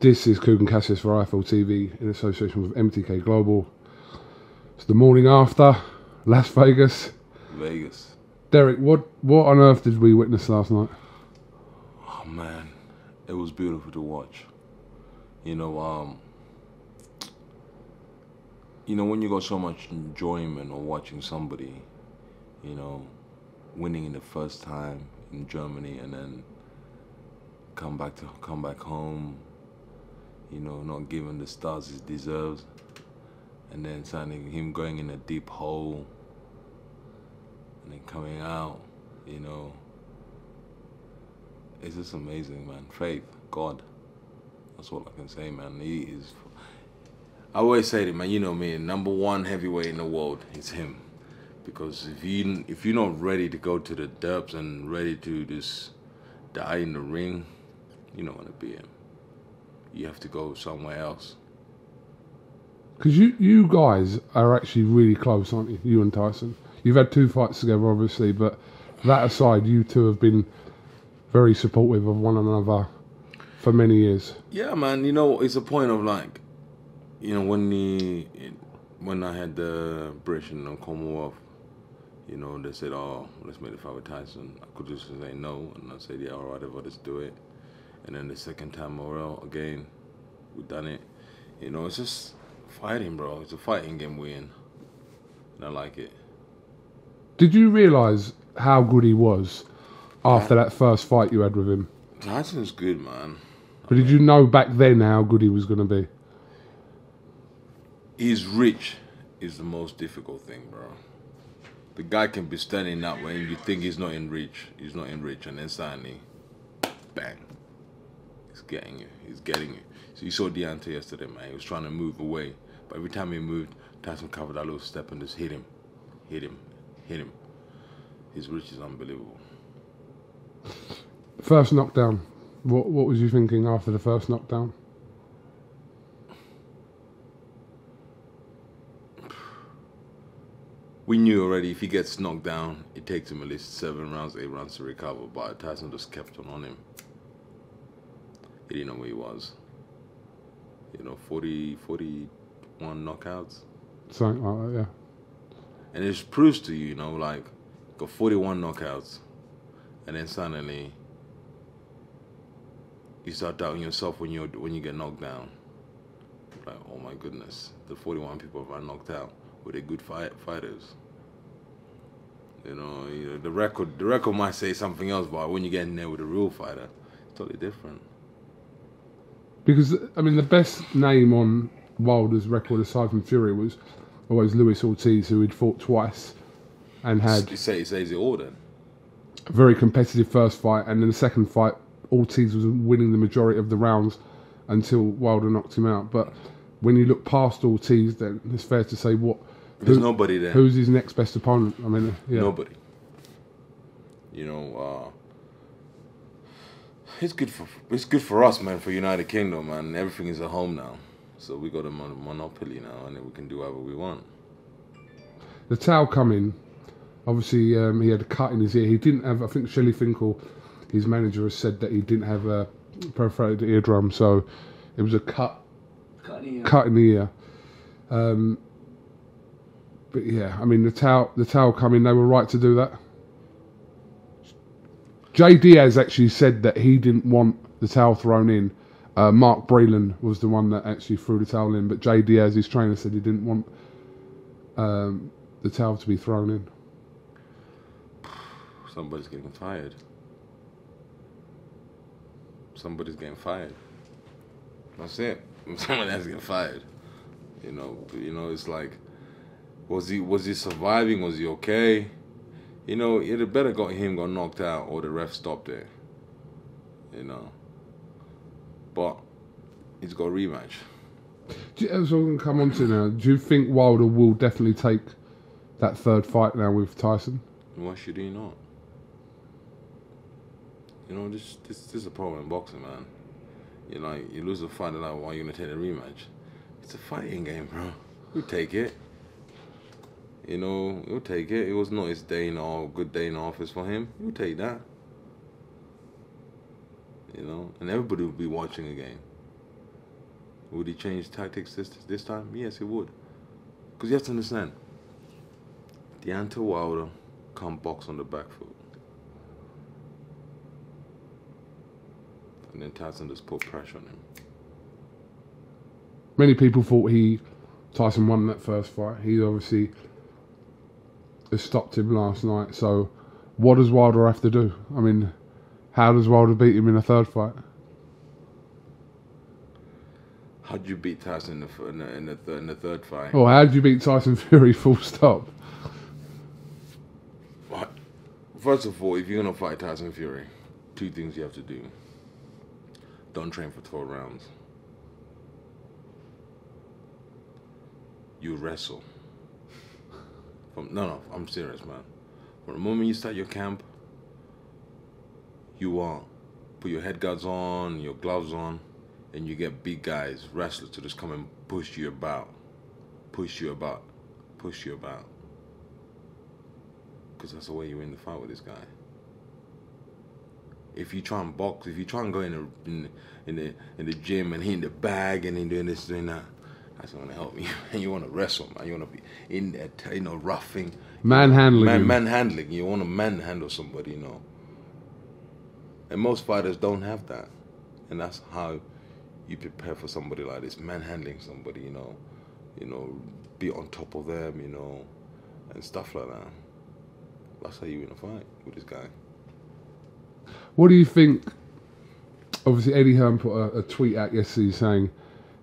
This is Kugan Cassius for IFL TV in association with MTK Global. It's the morning after Las Vegas. Vegas. Dereck, what what on earth did we witness last night? Oh man, it was beautiful to watch. You know, um, you know when you got so much enjoyment of watching somebody, you know, winning in the first time in Germany and then come back to come back home, you know, not giving the stars he deserves, and then suddenly him going in a deep hole and then coming out, you know. It's just amazing, man. Faith, God. That's all I can say, man. He is. I always say to man, you know me, number one heavyweight in the world is him, because if you if you're not ready to go to the depths and ready to just die in the ring, you don't want to be him. You have to go somewhere else. Because you you guys are actually really close, aren't you? You and Tyson. You've had two fights together, obviously, but that aside, you two have been very supportive of one another for many years. Yeah, man. You know, it's a point of like, you know, when the when I had the British and the Commonwealth, you know, they said, "Oh, let's make the fight with Tyson." I could just say no, and I said, "Yeah, all right, let's do it." And then the second time, well, again, we done it. You know, it's just fighting, bro. It's a fighting game we in, and I like it. Did you realise how good he was after that first fight you had with him? Tyson's good, man. But did you know back then how good he was going to be? He's rich is the most difficult thing, bro. The guy can be standing that way and you think he's not in reach. He's not in reach, and then suddenly, bang. Getting you. He's getting you. So you saw Deontay yesterday, man. He was trying to move away. But every time he moved, Tyson covered that little step and just hit him. Hit him. Hit him. His reach is unbelievable. First knockdown. What what was you thinking after the first knockdown? We knew already if he gets knocked down, it takes him at least seven rounds, eight rounds to recover. But Tyson just kept on on him. He didn't know where he was. You know, 40, 41 knockouts. Something like that, yeah. And it proves to you, you know, like, got 41 knockouts. And then suddenly, you start doubting yourself when you when you get knocked down. Like, oh my goodness, the 41 people have knocked out. Were they good fight, fighters? You know, you know, the record the record might say something else, but when you get in there with a real fighter, it's totally different. Because I mean, the best name on Wilder's record aside from Fury was always Luis Ortiz, who had fought twice and had say, says it all then. a very competitive first fight, and then the second fight, Ortiz was winning the majority of the rounds until Wilder knocked him out. But when you look past Ortiz, then it's fair to say what There's who- nobody there. who's his next best opponent. I mean, yeah. Nobody. You know, uh, it's good for it's good for us, man. For United Kingdom, man. Everything is at home now, so we got a mon- monopoly now, and we can do whatever we want. the towel coming. Obviously, um, he had a cut in his ear. He didn't have. I think Shelley Finkel, his manager, has said that he didn't have a perforated eardrum, so it was a cut, cut in the ear. Um, but yeah, I mean the towel, the towel coming. They were right to do that. Jay Deas actually said that he didn't want the towel thrown in. Uh, Mark Breland was the one that actually threw the towel in, but Jay Deas, his trainer, said he didn't want um, the towel to be thrown in. Somebody's getting fired. Somebody's getting fired. That's it. Someone has to get fired. You know. You know. It's like, was he was he surviving? Was he okay? You know, it had better got him got knocked out or the ref stopped it. You know. But he's got a rematch. Do you, as going to come on to now, do you think Wilder will definitely take that third fight now with Tyson? Why should he not? You know, this this this is a problem in boxing, man. You know, you lose a fight, and like, why are you gonna take a rematch? It's a fighting game, bro. You take it. You know, he'll take it. It was not his day in all good day in office for him. He'll take that. You know, and everybody will be watching again. Would he change tactics this this time? Yes, he would. Because you have to understand, Deontay Wilder can't box on the back foot. And then Tyson just put pressure on him. Many people thought he Tyson won that first fight. He obviously has stopped him last night. So, what does Wilder have to do? I mean, how does Wilder beat him in a third fight? How'd you beat Tyson in the in the, in the, th- in the third fight? Or how did you beat Tyson Fury? Full stop. What? First of all, if you're gonna fight Tyson Fury, two things you have to do. Don't train for 12 rounds. You wrestle. From no, no, I'm serious, man. From the moment you start your camp, you uh, put your head guards on, your gloves on, and you get big guys, wrestlers, to just come and push you about, push you about, push you about. Because that's the way you win the fight with this guy. If you try and box, if you try and go in the in, the- in the in the gym and hitting the bag and then doing this doing that, that's not gonna help me. And you want to wrestle, man. You want to be in there, t- you know, roughing, Manhandling man, manhandling. You want to manhandle somebody, you know. And most fighters don't have that, and that's how you prepare for somebody like this, manhandling somebody, you know, you know, be on top of them, you know, and stuff like that. That's how you win a fight with this guy. What do you think? Obviously, Eddie Hearn put a, a tweet out yesterday saying,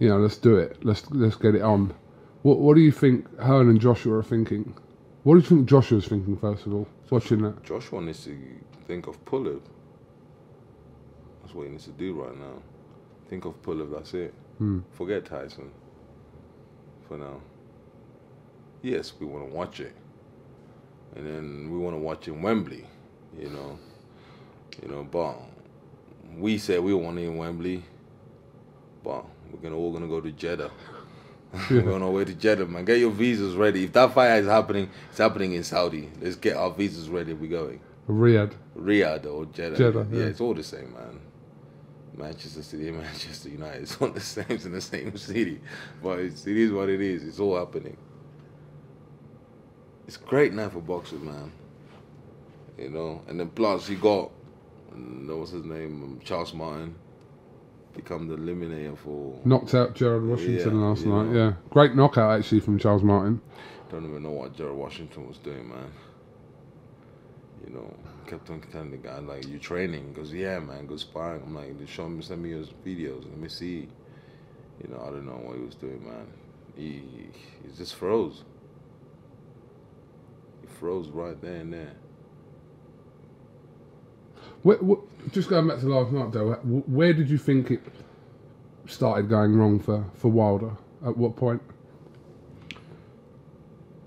"You know, let's do it. Let's let's get it on." What What do you think Hearn and Joshua are thinking? What do you think Joshua's thinking? First of all, watching that. Joshua needs to think of Pulev. That's what he needs to do right now. Think of Pulev, that's it. Hmm. Forget Tyson for now. Yes, we want to watch it. And then we want to watch in Wembley, you know. You know, but we said we want it in Wembley, but we're gonna all gonna go to Jeddah. we're on our way to Jeddah, man. Get your visas ready. If that fire is happening, it's happening in Saudi. Let's get our visas ready. We're going. Riyadh. Riyadh or Jeddah. Jeddah, yeah. yeah. it's all the same, man. Manchester City and Manchester United. It's all the same. It's in the same city, but it's, it is what it is. It's all happening. It's great now for boxers, man. You know, and then plus you got, uh, what's his name, um, Charles Martin, become the eliminator for. Knocked out Gerald Washington Yeah, last night. Yeah, great knockout actually from Charles Martin. Don't even know what Gerald Washington was doing, man. You know, kept on telling the guy like, "You training?" He goes, "Yeah, man, go sparring." I'm like, "Show me, send me your videos. Let me see." You know, I don't know what he was doing, man. He he just froze. He froze right there and there. Just going back to last night, though, where did you think it started going wrong for, for Wilder? At what point?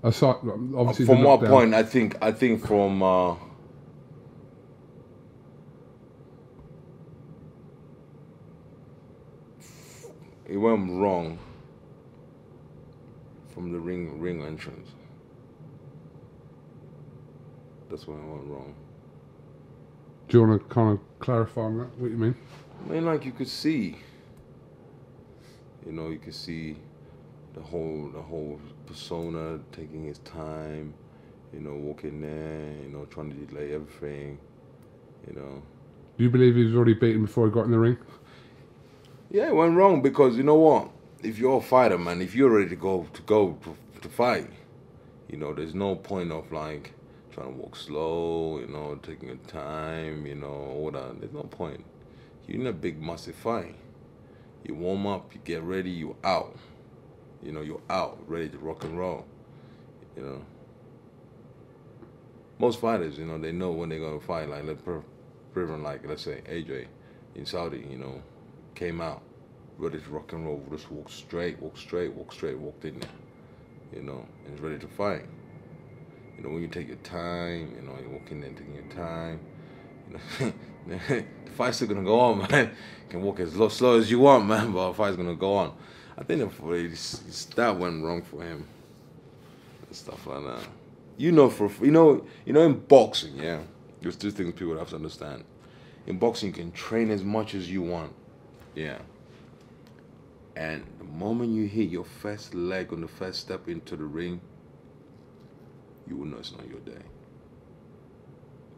Aside, obviously, from what point? I think I think from. Uh, it went wrong from the ring ring entrance. That's when it went wrong. Do you want to kind of clarify on that? What you mean? I mean, like you could see, you know, you could see the whole the whole persona taking his time, you know, walking there, you know, trying to delay everything, you know. Do you believe he was already beaten before he got in the ring? Yeah, it went wrong because you know what? If you're a fighter, man, if you're ready to go to go to, to fight, you know, there's no point of like trying to walk slow, you know, taking your time, you know, all that. There's no point. You're in a big, massive fight. You warm up, you get ready, you're out. You know, you're out, ready to rock and roll. You know. Most fighters, you know, they know when they're gonna fight. Like, let's like, let's say AJ in Saudi, you know, came out ready to rock and roll, just walk straight, walk straight, walk straight, walked in there, you know, and is ready to fight. You know, when you take your time, you know, you're walking there taking your time, you know, the fight's still gonna go on, man. You can walk as low, slow as you want, man, but the fight's gonna go on. I think it's- it's- that went wrong for him and stuff like that. You know, for you know, you know, in boxing, yeah, there's two things people have to understand. In boxing, you can train as much as you want, yeah. And the moment you hit your first leg on the first step into the ring, you would know it's not your day.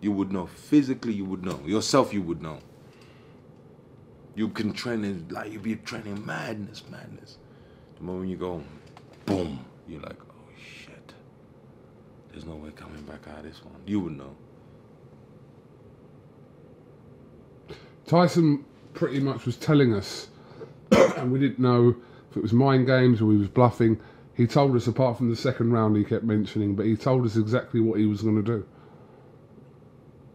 You would know physically. You would know yourself. You would know. You can train in like you'd be training madness, madness. The moment you go, boom, you're like, oh shit. There's no way coming back out of this one. You would know. Tyson pretty much was telling us, and we didn't know if it was mind games or he was bluffing. He told us, apart from the second round he kept mentioning, but he told us exactly what he was going to do.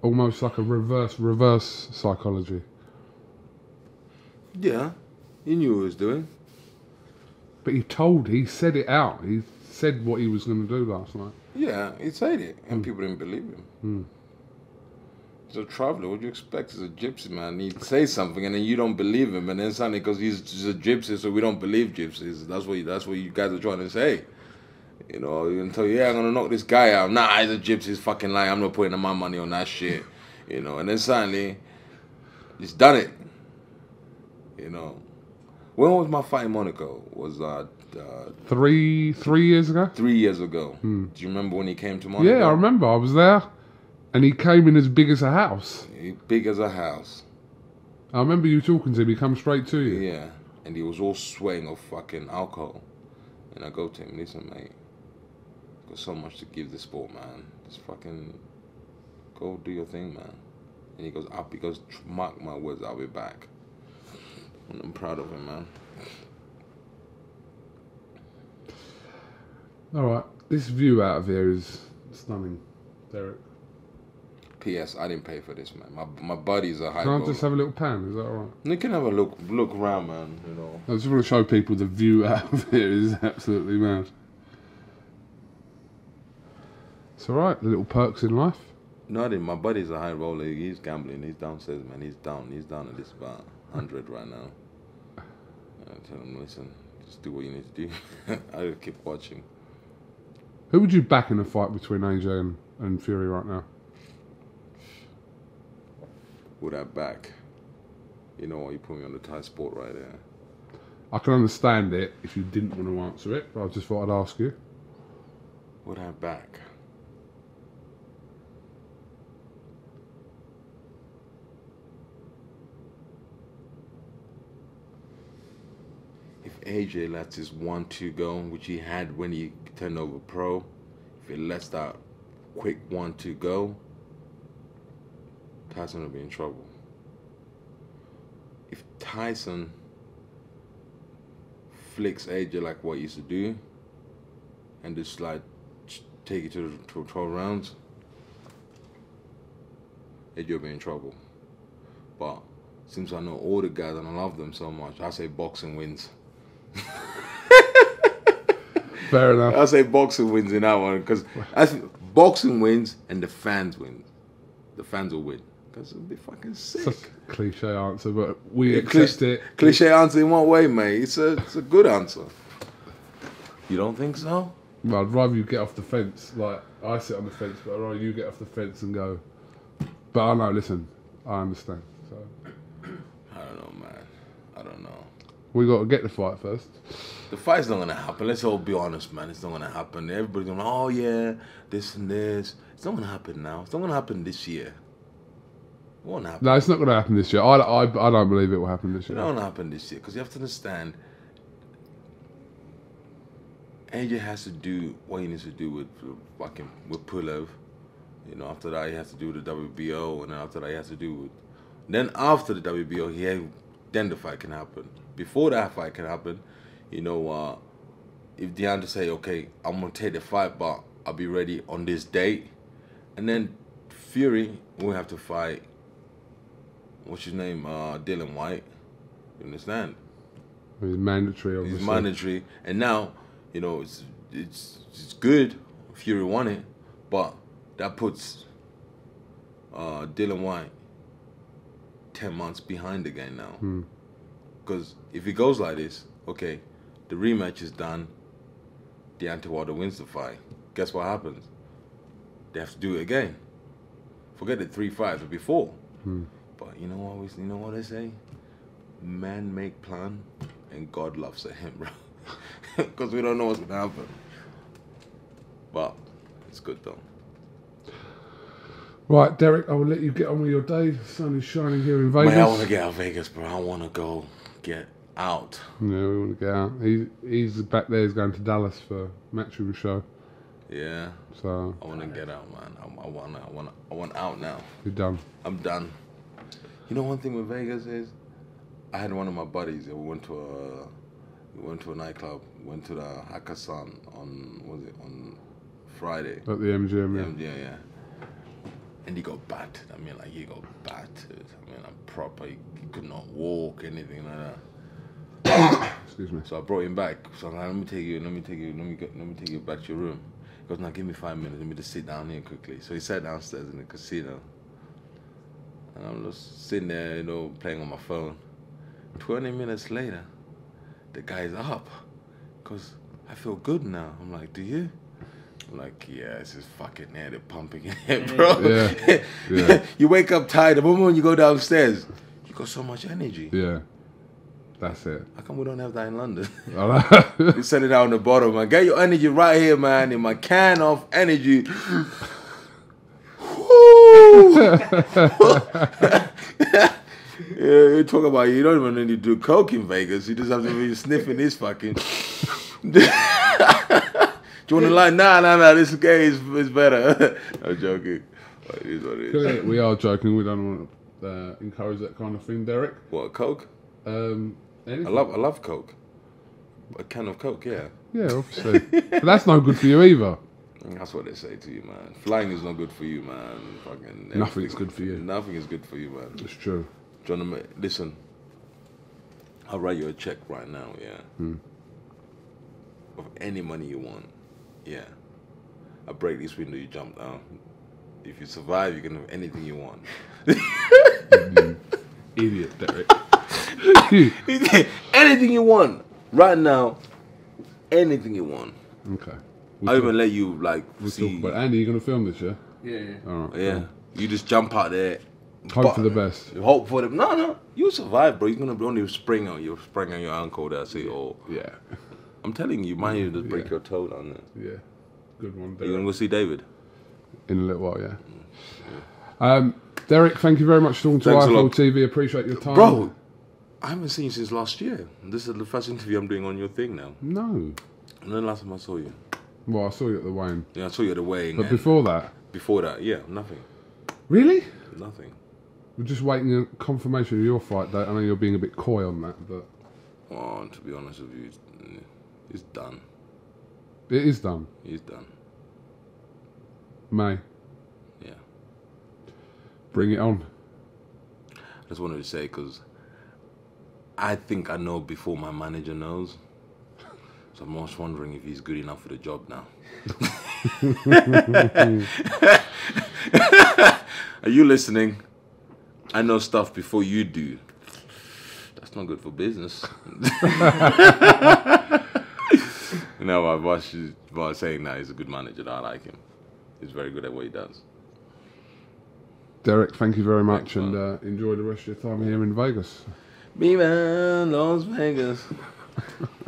Almost like a reverse, reverse psychology. Yeah, he knew what he was doing. But he told, he said it out. He said what he was going to do last night. Yeah, he said it, and hmm. people didn't believe him. He's a traveler. What do you expect? He's a gypsy man. He'd say something, and then you don't believe him, and then suddenly because he's just a gypsy, so we don't believe gypsies. That's what that's what you guys are trying to say. You know, you're gonna tell you, yeah, I'm gonna knock this guy out. Nah, he's a gypsy. He's fucking lying. I'm not putting my money on that shit. You know, and then suddenly, he's done it. You know, when was my fight in Monaco? Was uh, uh Three, three years ago? three years ago. Do you remember when he came to Monaco? Yeah, I remember. I was there, and he came in as big as a house. He big as a house. I remember you talking to him. He come straight to you. Yeah, and he was all sweating of fucking alcohol. And I go to him, listen, mate, got so much to give the sport, man. Just fucking go do your thing, man. And he goes up. He goes, "Tr- mark my words, I'll be back. And I'm proud of him, man. All right, this view out of here is stunning, Dereck. P.S. I didn't pay for this, man. My my buddy's a high Can I just have a little pan? Is that all right? You can have a look look around, man. You know. I just want to show people the view out of here is absolutely mad. It's all right. The little perks in life. No, I didn't. My buddy's a high roller. He's gambling. He's downstairs, man. He's down. He's down at this about hundred right now. I tell him, listen, just do what you need to do. I just keep watching. Who would you back in a fight between AJ and, and Fury right now? With that back, you know what? You put me on the tight spot right there. I can understand it if you didn't want to answer it, but I just thought I'd ask you. With that back. If AJ lets his one two go, which he had when he turned over pro, if he lets that quick one two go, Tyson will be in trouble. If Tyson flicks AJ like what he used to do, and just like take it to the to 12 rounds, AJ will be in trouble. But since I know all the guys and I love them so much, I say boxing wins. Fair enough. I say boxing wins in that one because boxing wins and the fans win. The fans will win because it would be fucking sick. Such a cliche answer, but we Yeah, accept cli- it. Cliche answer in what way, mate? It's a it's a good answer. You don't think so? Well, I'd rather you get off the fence. Like I sit on the fence, but I'd rather you get off the fence and go. But I know. Listen, I understand. So I don't know, man. I don't know. we got to get the fight first. The fight's not gonna happen. Let's all be honest, man. It's not gonna happen. Everybody's gonna, oh yeah, this and this. It's not gonna happen now. It's not gonna happen this year. Won't happen. No, it's not going to happen this year. I, I, I don't believe it will happen this year. It won't happen this year because you have to understand. AJ has to do what he needs to do with fucking with Pulev. You know, after that he has to do the WBO, and then after that he has to do with. Then after the WBO, he had, then the fight can happen. Before that fight can happen, you know, uh, if Deontay say, okay, I'm gonna take the fight, but I'll be ready on this date, and then Fury will have to fight. What's his name? Uh, Dillian Whyte. You understand? It's mandatory, obviously. It's mandatory, and now you know it's it's it's good. Fury won it, but that puts uh, Dillian Whyte ten months behind again now. Hmm. Because if it goes like this, okay, the rematch is done. Deontay Wilder wins the fight. Guess what happens? They have to do it again. Forget the three fights before. Hmm. But you know what? we- You know what they say? Man make plan, and God laughs at him, bro. Because we don't know what's gonna happen. But it's good though. Right, Dereck, I will let you get on with your day. The sun is shining here in Vegas. Man, I want to get out of Vegas, bro. I want to go get out. Yeah, we want to get out. He, he's back there. He's going to Dallas for Matchroom show. Yeah, So I want to get out, man. I, I want, I want, I want out now. you're done. I'm done. You know, one thing with Vegas is, I had one of my buddies. We went to a, we went to a nightclub. Went to the Hakkasan on, was it on Friday? At the MGM, yeah. Yeah, yeah, yeah. And he got battered. I mean, like he got battered. I mean, I'm proper. He, he could not walk, anything like that. Excuse me. So I brought him back. So I'm like, let me take you. Let me take you. Let me get. Let me take you back to your room. He goes, now give me five minutes. Let me just sit down here quickly. So he sat downstairs in the casino. And I'm just sitting there, you know, playing on my phone. Twenty minutes later, the guy's up. Cause I feel good now. I'm like, do you? I'm like, yeah, it's just fucking air, they're pumping in here, bro. Yeah, yeah. you wake up tired. The moment you go downstairs, you got so much energy. Yeah. That's it. How come we don't have that in London? You set it down on the bottom, man. Get your energy right here, man. In my can of energy. Woo! yeah, you talk about you don't even need to do coke in Vegas. You just have to be sniffing this fucking. do you want to lie? Nah, nah, nah. This gay is, is better. I'm joking. But It is what it is. we are joking. We don't want to uh, encourage that kind of thing, Dereck. What coke? Um, anything? I love, I love coke. A can of coke, yeah. Yeah, obviously. but that's no good for you either. That's what they say to you, man. Flying is not good for you, man. Fucking Nothing's good for you. Nothing is good for you, man. It's true. Do you wanna ma- listen? I'll write you a check right now, yeah. Hmm. Of any money you want, yeah. I break this window, you jump down. If you survive, you can have anything you want. Idiot, Dereck. anything you want, right now. Anything you want. okay. I We'll, even let you like we'll see. talk about Andy, you going to film this, yeah? Yeah, yeah. All right. yeah, you just jump out there. cool. Hope for the best. Hope for them. No, no, you survive, bro. You're gonna be only spring on you spring on your ankle. That's it. Or Yeah. I'm telling you, mind you, just break Yeah. your toe down there. Yeah. Good one, You Dereck. gonna go see David? In a little while, yeah. Um, Dereck, thank you very much for talking to Thanks a IFL. TV. Appreciate your time. Bro, I haven't seen you since last year. This is the first interview I'm doing on your thing now. No. And then last time I saw you, Well, I saw you at the Wayne. yeah, I saw you at the wedding. But before that, before that, yeah, nothing, really? nothing. We're just waiting a confirmation of your fight date. I know you're being a bit coy on that, but Oh, to be honest with you, it's, done. it is done. He's done. May, Yeah. bring it on. I just wanted to say because I think I know before my manager knows. So I'm just wondering if he's good enough for the job now. Are you listening? I know stuff before you do. That's not good for business. you know, my boss is boss saying that he's a good manager. I like him. He's very good at what he does. Dereck, thank you very much, Thanks, and uh, enjoy the rest of your time here in Vegas. Me man, Las Vegas.